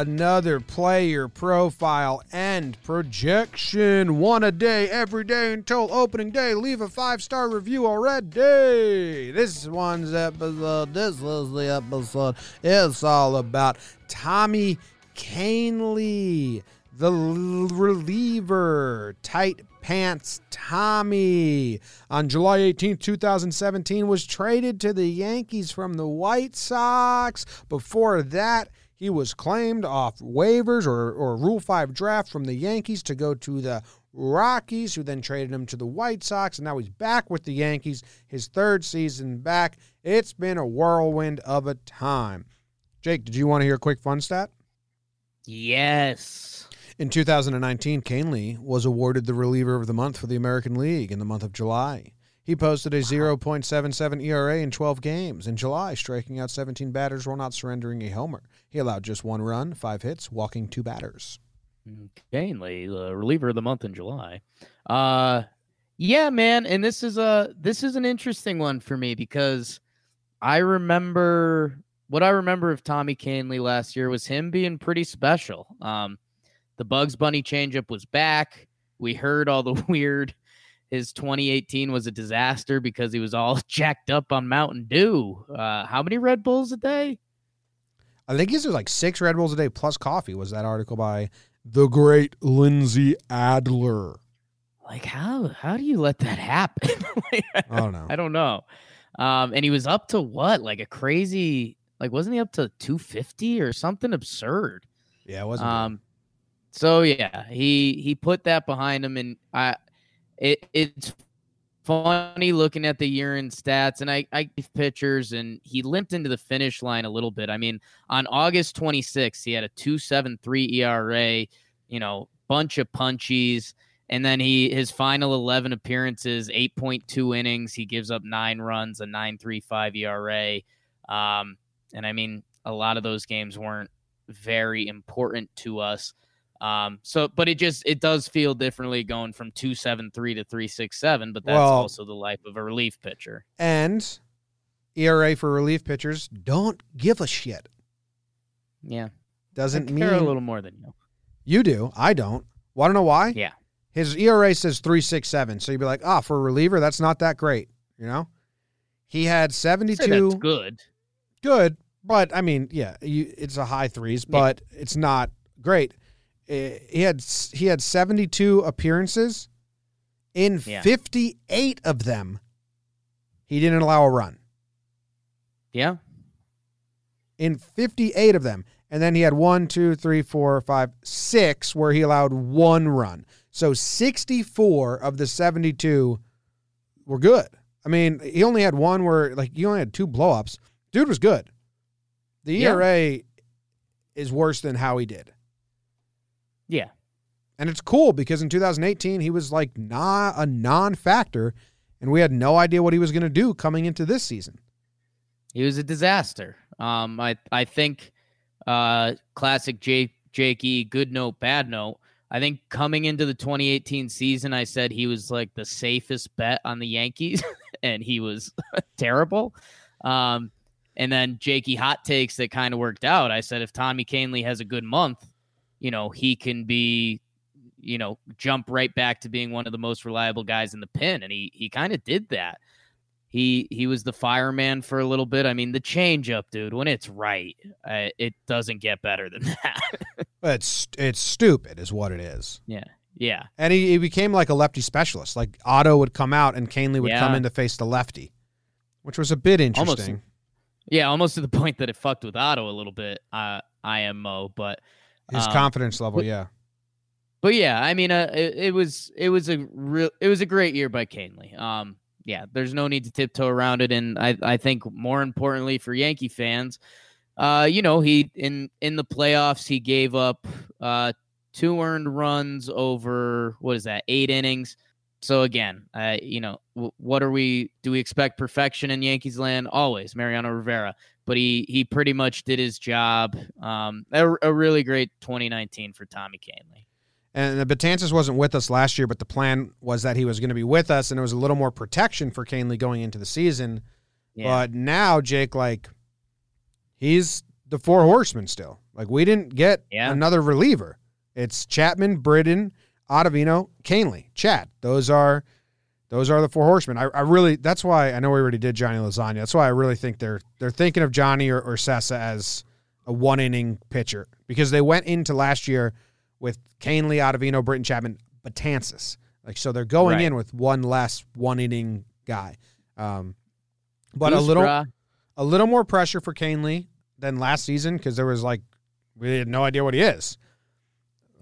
another player profile and projection. One a day, every day until opening day. Leave a five star review already. This one's episode, this is the episode. It's all about Tommy Kahnle, the reliever, tight pants Tommy on July 18th, 2017 was traded to the Yankees from the White Sox. Before that, he was claimed off waivers or, or Rule 5 draft from the Yankees to go to the Rockies, who then traded him to the White Sox, and now he's back with the Yankees, his third season back. It's been a whirlwind of a time. Jake, did you want to hear a quick fun stat? Yes. In 2019, Kahnle was awarded the reliever of the month for the American League in the month of July. He posted a 0.77 ERA in 12 games in July, striking out 17 batters while not surrendering a homer. He allowed just one run, five hits, walking two batters. Kahnle, the reliever of the month in July. Uh, yeah, man, and this is a this is an interesting one for me because I remember what I remember of Tommy Kahnle last year was him being pretty special. Um, the Bugs Bunny changeup was back. We heard all the weird. His 2018 was a disaster because he was all jacked up on Mountain Dew. Uh, how many Red Bulls a day? I think he's like six Red Bulls a day plus coffee. Was that article by the great Lindsey Adler? Like how how do you let that happen? like, I don't know. I don't know. Um, and he was up to what? Like a crazy like wasn't he up to 250 or something absurd? Yeah, it wasn't. Um, so yeah, he he put that behind him, and I it it's funny looking at the urine stats, and I I pictures, and he limped into the finish line a little bit. I mean, on August 26th, he had a 2.73 ERA, you know, bunch of punchies. And then he his final 11 appearances, 8.2 innings, he gives up nine runs, a 9.35 ERA. Um, and I mean, a lot of those games weren't very important to us. Um, so, but it just it does feel differently going from two seven three to three six seven. But that's well, also the life of a relief pitcher. And ERA for relief pitchers don't give a shit. Yeah, doesn't mean a little more than you. You do. I don't. Want to know why? Yeah. His ERA says three six seven, so you'd be like, ah, oh, for a reliever, that's not that great. You know, he had seventy two. Good. Good, but I mean, yeah, you, it's a high threes, but yeah. it's not great. Eh, he had he had 72 appearances. In yeah. 58 of them, he didn't allow a run. Yeah. In 58 of them. And then he had one, two, three, four, five, six where he allowed one run. So 64 of the 72 were good. I mean, he only had one where, like, he only had two blowups. Dude was good. The ERA yeah. is worse than how he did. Yeah. And it's cool because in 2018 he was like not a non-factor and we had no idea what he was going to do coming into this season. He was a disaster. Um I I think uh classic J Jakey good note bad note. I think coming into the 2018 season I said he was like the safest bet on the Yankees and he was terrible. Um and then Jakey hot takes that kind of worked out. I said if Tommy Kahnle has a good month, you know, he can be, you know, jump right back to being one of the most reliable guys in the pen. And he he kind of did that. He he was the fireman for a little bit. I mean, the changeup, dude, when it's right, uh, it doesn't get better than that. it's it's stupid, is what it is. Yeah, yeah. And he, he became like a lefty specialist. Like Otto would come out and Kahnle would yeah. come in to face the lefty, which was a bit interesting. Almost, yeah, almost to the point that it fucked with Otto a little bit. Uh, IMO, but his um, confidence level, but, yeah. But yeah, I mean, uh, it, it, was it was a real it was a great year by Kahnle. Um, yeah, there's no need to tiptoe around it, and I I think more importantly for Yankee fans, uh, you know, he in in the playoffs he gave up uh two earned runs over what is that eight innings. So again, uh, you know, w- what are we? Do we expect perfection in Yankees land? Always, Mariano Rivera. But he he pretty much did his job. Um, a, a really great 2019 for Tommy Kahnle. And the Betances wasn't with us last year, but the plan was that he was going to be with us, and it was a little more protection for Kahnle going into the season. Yeah. But now, Jake, like, he's the four horsemen still. Like we didn't get Yeah. another reliever. It's Chapman, Britton, Ottavino, Kahnle, Chad. Those are those are the four horsemen. I, I really that's why I know we already did Johnny Lasagna. That's why I really think they're they're thinking of Johnny or, or Cessa as a one inning pitcher because they went into last year with Kahnle, Ottavino, Britton, Chapman, Betances. Like so they're going Right. in with one less one inning guy. Um, but a little a little more pressure for Kahnle than last season because there was like we had no idea what he is.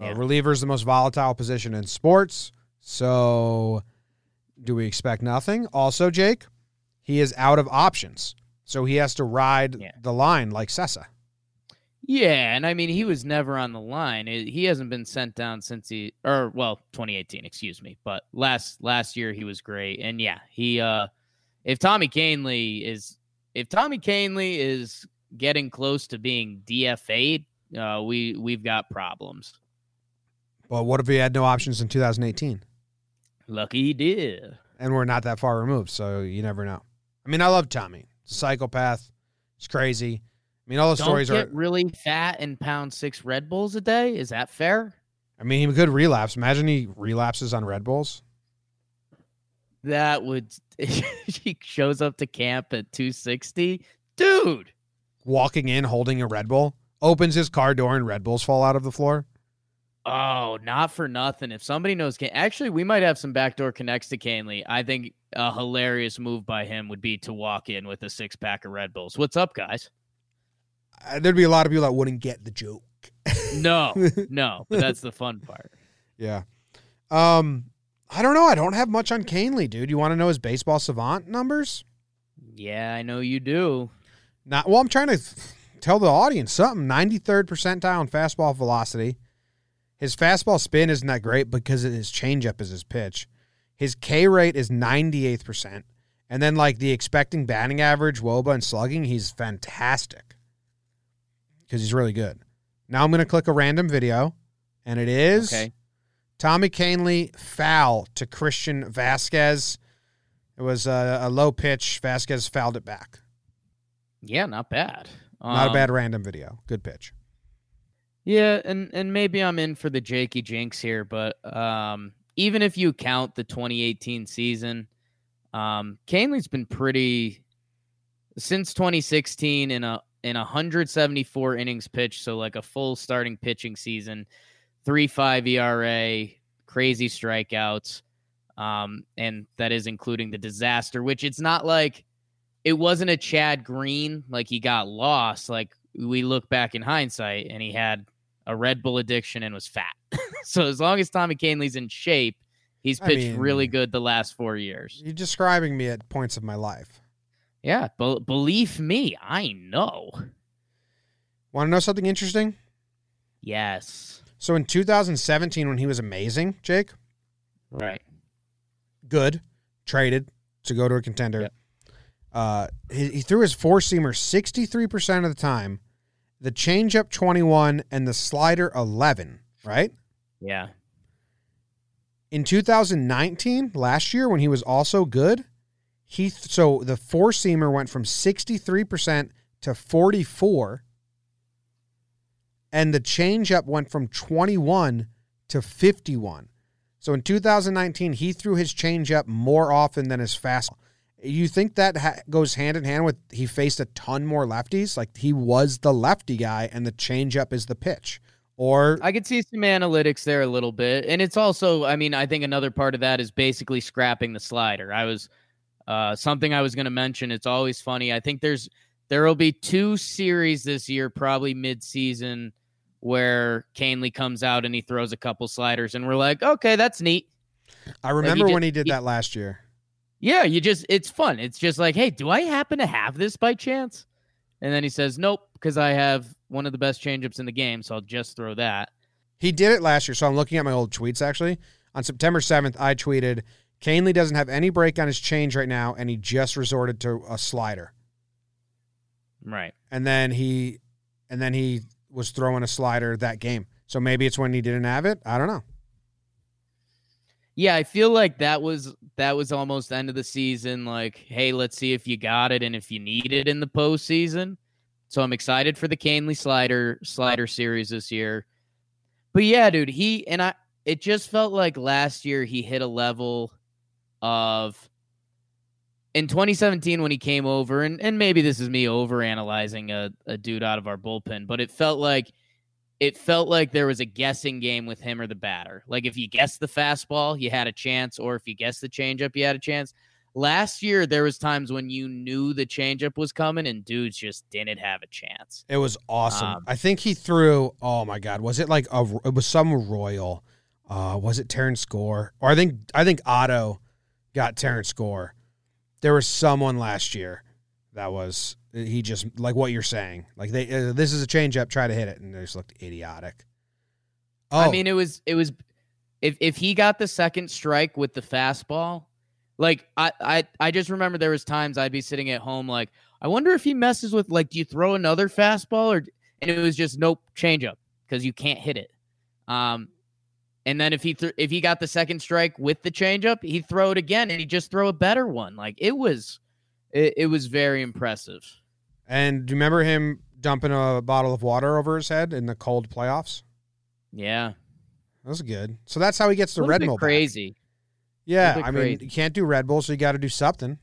Uh, reliever is the most volatile position in sports. So, do we expect nothing? Also, Jake, he is out of options, so he has to ride Yeah. the line like Cessa. Yeah, and I mean he was never on the line. He hasn't been sent down since he or well, 2018, excuse me. But last last year he was great. And yeah, he uh if Tommy Kahnle is if Tommy Kahnle is getting close to being DFA'd, uh we we've got problems. But what if he had no options in 2018? Lucky he did. And we're not that far removed, so you never know. I mean, I love Tommy. He's a psychopath. He's crazy. I mean, all the Don't stories get are. really fat and pound six Red Bulls a day. Is that fair? I mean, he could relapse. Imagine he relapses on Red Bulls. That would he shows up to camp at 260. Dude, walking in holding a Red Bull, opens his car door and Red Bulls fall out of the floor. Oh, not for nothing. If somebody knows, Can- actually, we might have some backdoor connects to Kahnle. I think a hilarious move by him would be to walk in with a six pack of Red Bulls. What's up, guys? Uh, there'd be a lot of people that wouldn't get the joke. No, no, but that's the fun part. Yeah. Um, I don't know. I don't have much on Kahnle, dude. You want to know his baseball savant numbers? Yeah, I know you do. Not well. I'm trying to tell the audience something. 93rd percentile in fastball velocity. His fastball spin isn't that great because his changeup is his pitch. His K rate is 98th percent, and then like the expecting batting average, WOBA, and slugging, he's fantastic because he's really good. Now I'm going to click a random video, and it is Okay. Tommy Kahnle foul to Christian Vasquez. It was a, a low pitch. Vasquez fouled it back. Yeah, not bad. Not a Um, bad random video. Good pitch. Yeah, and and maybe I'm in for the Jakey Jinx here, but um, even if you count the 2018 season, um, Kahnle's been pretty since 2016 in a in 174 innings pitched, so like a full starting pitching season, three five ERA, crazy strikeouts, um, and that is including the disaster. Which it's not like it wasn't a Chad Green like he got lost. Like we look back in hindsight, and he had a Red Bull addiction and was fat. so as long as Tommy Kahnle's in shape, he's I pitched really good the last four years. You're describing me at points of my life. Yeah, be- believe me, I know. Want to know something interesting? Yes. So in 2017, when he was amazing, Jake, Right. good, traded to go to a contender. Yep. Uh, he, he threw his four seamer 63% of the time, the changeup 21, and the slider 11. Right Yeah. in 2019, last year when he was also good, he th- so the four seamer went from 63% to 44 and the changeup went from 21 to 51. So in 2019, he threw his changeup more often than his fastball. You think that ha- goes hand in hand with he faced a ton more lefties? Like he was the lefty guy and the changeup is the pitch. Or I could see some analytics there a little bit. And it's also, I mean, I think another part of that is basically scrapping the slider. I was uh something I was going to mention. It's always funny. I think there's there will be two series this year, probably mid-season, where Kahnle comes out and he throws a couple sliders, and we're like, okay, that's neat. I remember just- when he did he- that last year. Yeah, you just it's fun. It's just like, hey, do I happen to have this by chance? And then he says, nope, because I have one of the best changeups in the game, so I'll just throw that. He did it last year. So I'm looking at my old tweets actually. On September 7th, I tweeted, Kahnle doesn't have any break on his change right now, and he just resorted to a slider. Right. And then he and then he was throwing a slider that game. So maybe it's when he didn't have it. I don't know. Yeah, I feel like that was that was almost the end of the season. Like, hey, let's see if you got it and if you need it in the postseason. So I'm excited for the Kahnle slider slider series this year. But yeah, dude, he and I it just felt like last year he hit a level of in 2017 when he came over, and, and maybe this is me over analyzing a, a dude out of our bullpen, but it felt like it felt like there was a guessing game with him or the batter. Like if you guessed the fastball, you had a chance, or if you guessed the changeup, you had a chance. Last year, there was times when you knew the changeup was coming, and dudes just didn't have a chance. It was awesome. Um, I think he threw. Oh my god, was it like a? It was some royal. Uh, was it Terrence Gore? Or I think I think Otto got Terrence Gore. There was someone last year that was he just like what you're saying. Like they uh, this is a changeup, try to hit it, and they just looked idiotic. Oh. I mean, it was it was if if he got the second strike with the fastball, like I I I just remember there was times I'd be sitting at home like I wonder if he messes with like do you throw another fastball or and it was just nope changeup because you can't hit it. Um, and then if he th- if he got the second strike with the changeup, he'd throw it again and he'd just throw a better one. Like it was, it, it was very impressive. And do you remember him dumping a bottle of water over his head in the cold playoffs? Yeah, that was good. So that's how he gets the Red Bull. Crazy. Back. Yeah, I mean, you can't do Red Bull, so you got to do something.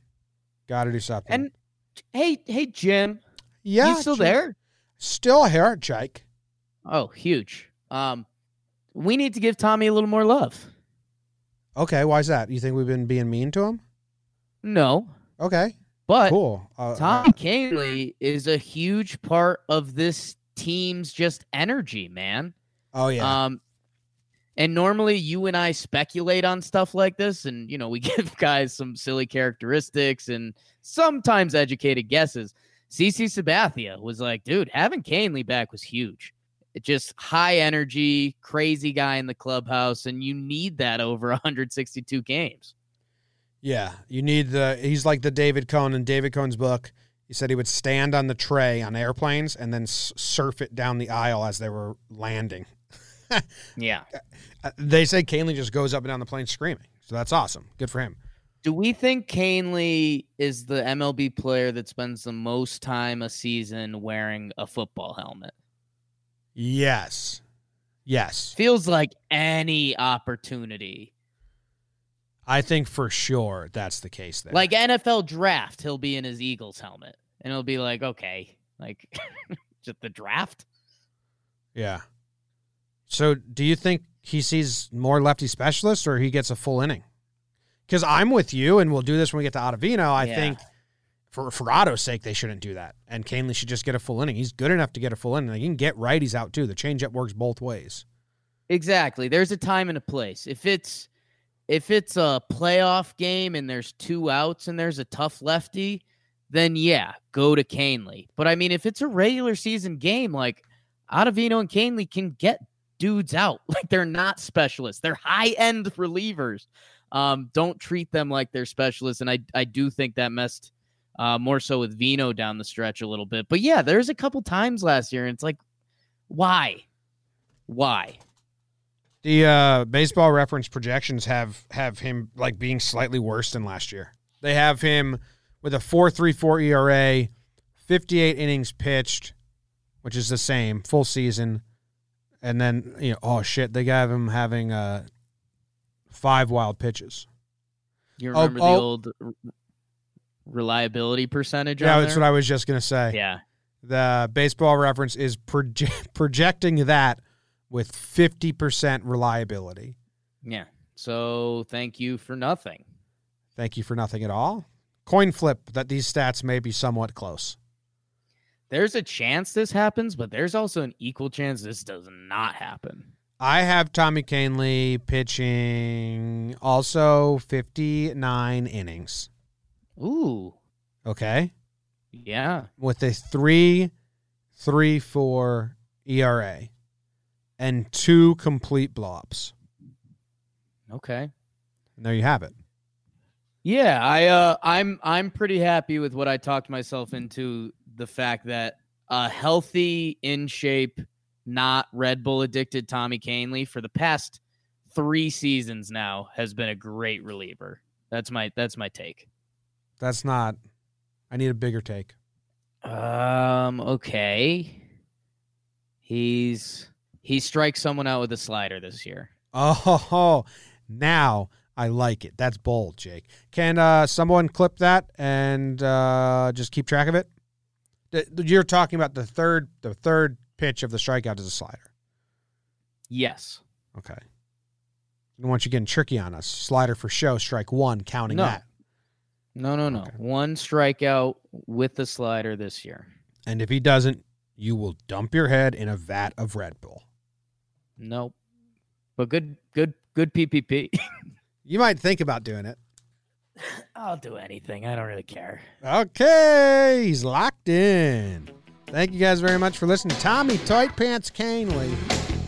Got to do something. And hey, hey, Jim. Yeah, you still Jim. there? Still here, Jake. Oh, huge. Um, we need to give Tommy a little more love. Okay, why is that? You think we've been being mean to him? No. Okay. But cool. Uh, uh, Kahnle is a huge part of this team's just energy, man. Oh yeah. Um, and normally you and I speculate on stuff like this, and you know we give guys some silly characteristics and sometimes educated guesses. CC Sabathia was like, dude, having Kahnle back was huge It just high energy, crazy guy in the clubhouse, and you need that over 162 games. Yeah, you need the. He's like the David Cone in David Cone's book. He said he would stand on the tray on airplanes and then surf it down the aisle as they were landing. yeah, uh, they say Kahnle just goes up and down the plane screaming. So that's awesome. Good for him. Do we think Kahnle is the MLB player that spends the most time a season wearing a football helmet? Yes. Yes. Feels like any opportunity. I think for sure that's the case there. Like NFL draft, he'll be in his Eagles helmet. And it'll be like, okay, like just the draft. Yeah. So do you think he sees more lefty specialists or he gets a full inning? Because I'm with you, and we'll do this when we get to Ottavino. I yeah. think for for Otto's sake, they shouldn't do that. And Kahnle should just get a full inning. He's good enough to get a full inning. He can get righties out too. The changeup works both ways. Exactly. There's a time and a place. If it's if it's a playoff game and there's two outs and there's a tough lefty, then yeah, go to Kahnle. But I mean, if it's a regular season game, like Ottavino and Kahnle can get dudes out. Like they're not specialists. They're high end relievers. Um, don't treat them like they're specialists. And I I do think that messed uh, more so with Vino down the stretch a little bit. But yeah, there's a couple times last year, and it's like, why? Why? The uh, baseball reference projections have have him like being slightly worse than last year. They have him with a 4.34 ERA, 58 innings pitched, which is the same full season, and then you know, oh shit, they got him having uh, five wild pitches. You remember oh, the oh, old reliability percentage. Yeah, that's what I was just gonna say. Yeah, the baseball reference is proje- projecting that with fifty percent reliability. Yeah. So thank you for nothing. Thank you for nothing at all. Coin flip that these stats may be somewhat close. There's a chance this happens, but there's also an equal chance this does not happen. I have Tommy Kahnle pitching also 59 innings. Ooh. Okay. Yeah. With a three, three, four ERA and two complete blowups. Okay. And there you have it. Yeah, I uh I'm I'm pretty happy with what I talked myself into the fact that a healthy, in shape, not Red Bull addicted Tommy Kahnle for the past three seasons now has been a great reliever. That's my that's my take. That's not. I need a bigger take. Um. Okay. He's he strikes someone out with a slider this year. Oh, now I like it. That's bold, Jake. Can uh, someone clip that and uh, just keep track of it? You're talking about the third, the third pitch of the strikeout is a slider. Yes. Okay. I don't want you getting tricky on us. Slider for show, strike one, counting No. that. No. No. No. Okay. One strikeout with the slider this year. And if he doesn't, you will dump your head in a vat of Red Bull. Nope. But good. Good. Good PPP. You might think about doing it. I'll do anything. I don't really care. Okay, he's locked in. Thank you guys very much for listening. Tommy Tight Pants Kahnle.